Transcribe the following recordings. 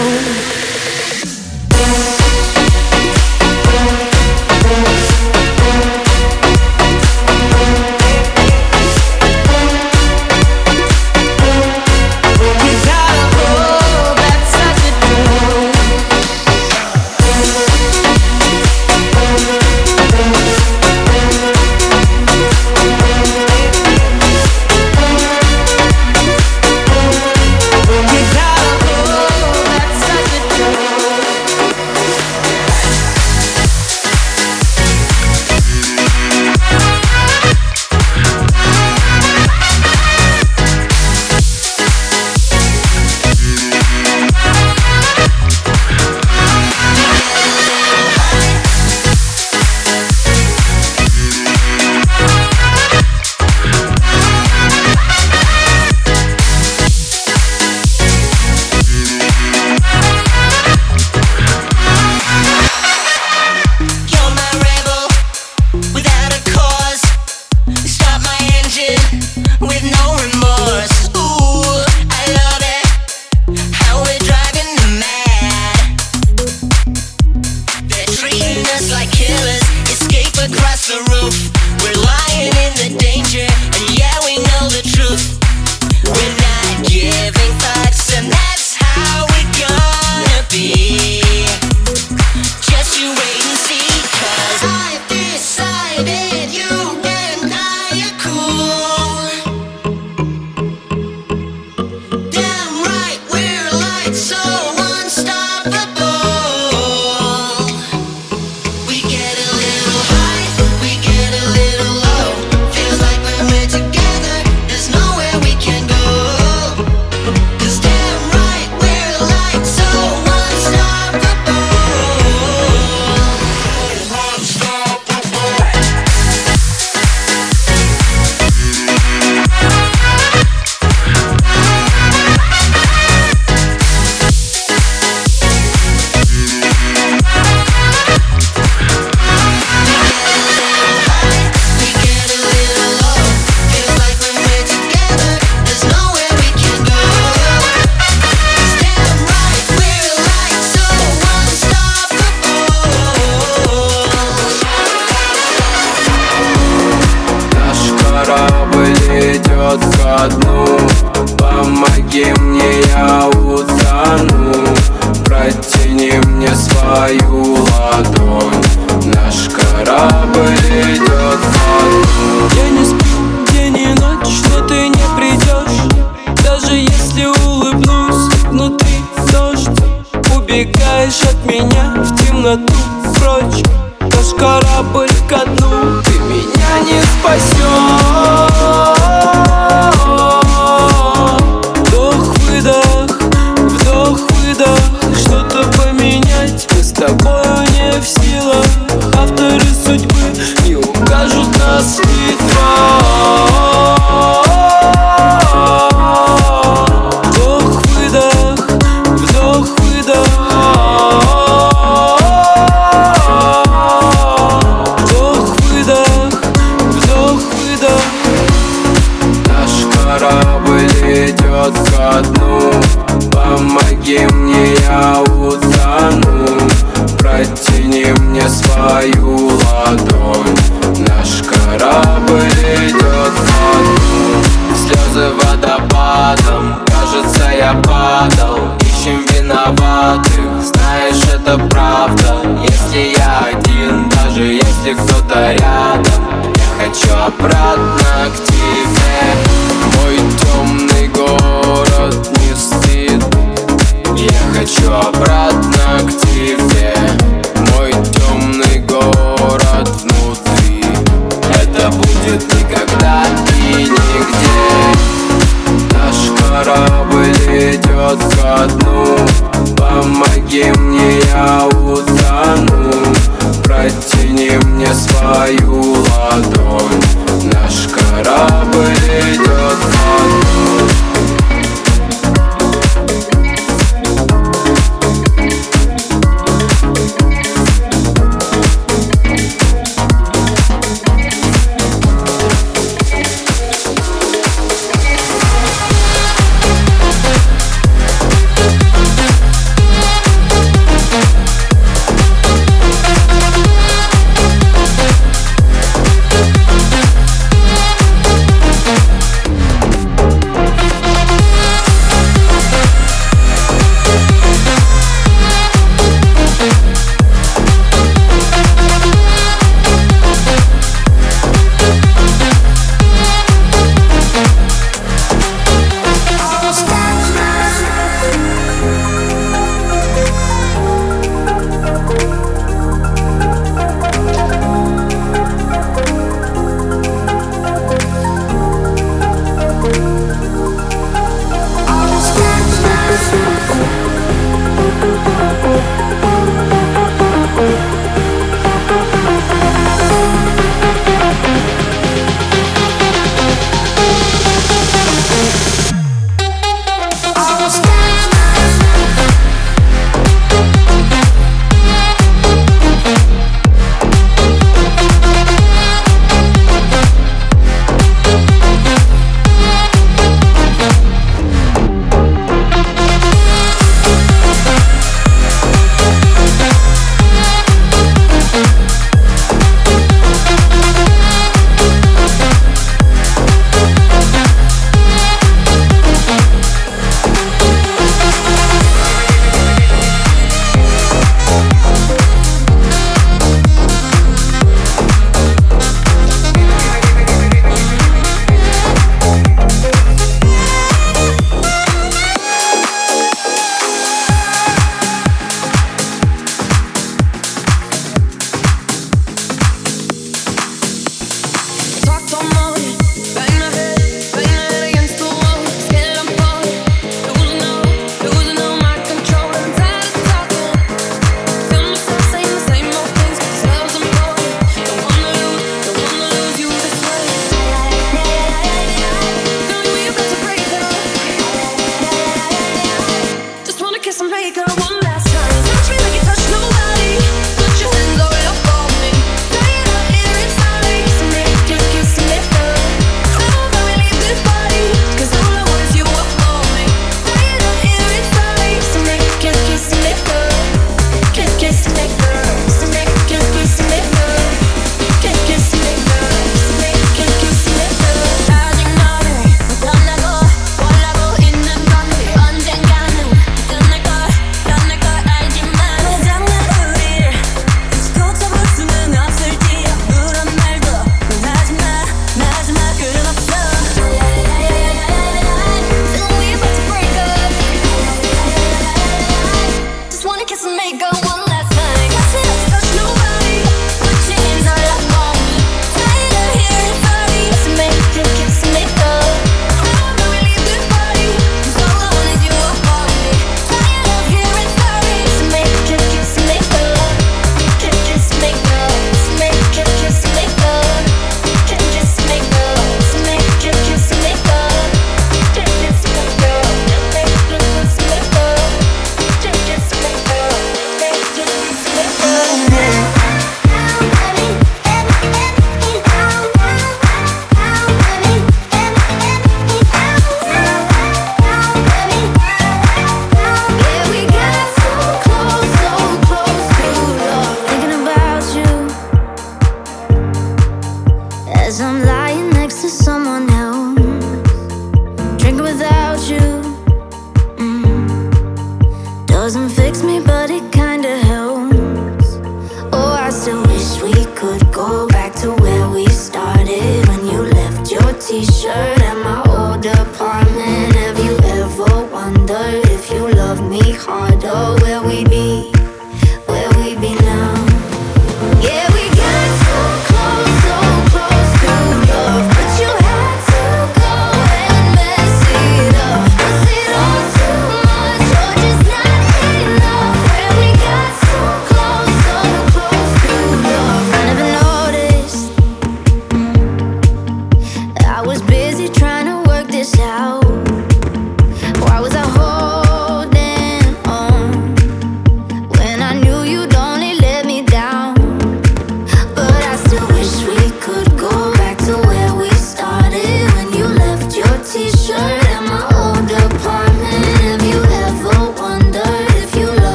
alone тут прочь Наш корабль ко дну Ты меня не спасешь. корабль идет ко дну. Помоги мне, я утону. Протяни мне свою ладонь. Наш корабль идет ко дну. Слезы водопадом, кажется я падал. Ищем виноватых, знаешь это правда. Если я один, даже если кто-то рядом Я хочу обратно к тебе. Мой темный город не спит Я хочу обратно t-shirt.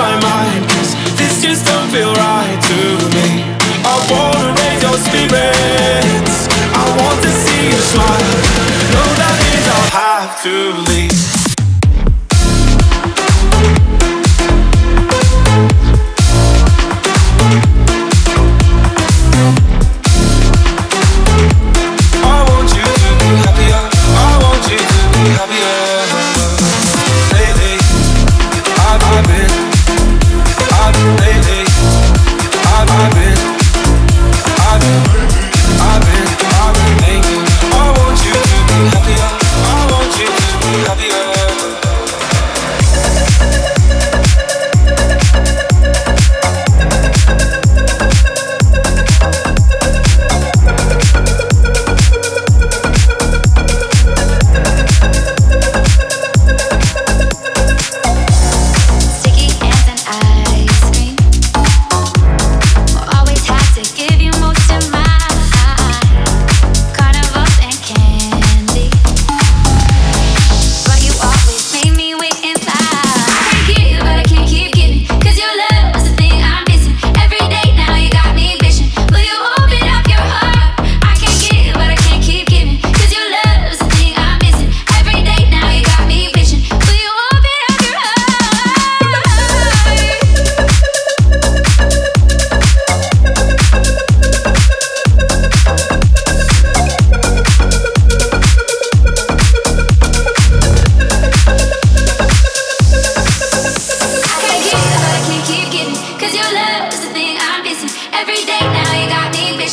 try my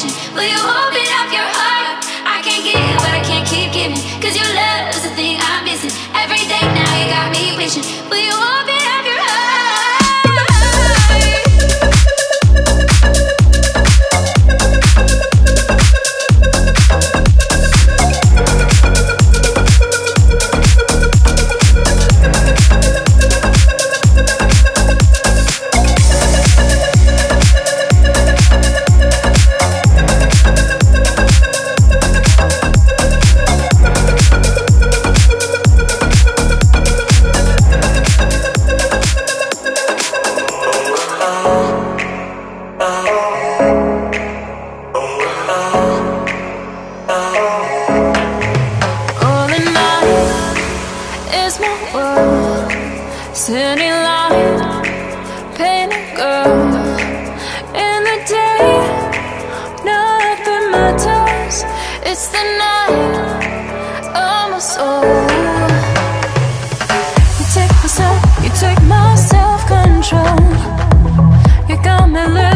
Will you open up your heart? I can't give, but I can't keep giving. Cause your is the thing I'm missing. Every day now you got me wishing. the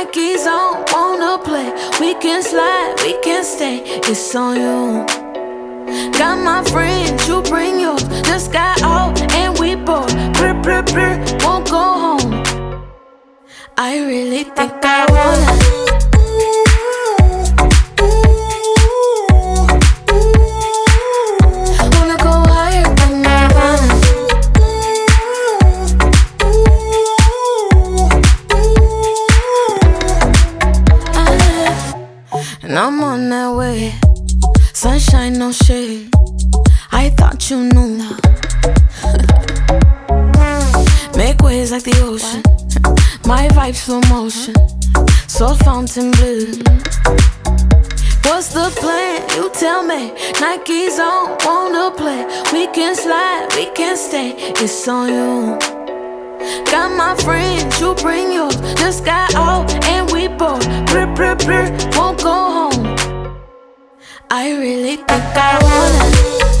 Nikes, I don't wanna play. We can slide, we can stay. It's on you. Got my friends, you bring yours. Just got out and we both brr brr brr won't go home. I really think I wanna. you tell me. Nikes on, wanna play. We can slide, we can stay. It's on you. Got my friends, you bring yours. Just got out and we both. Brr, brr, brr, won't go home. I really think I wanna.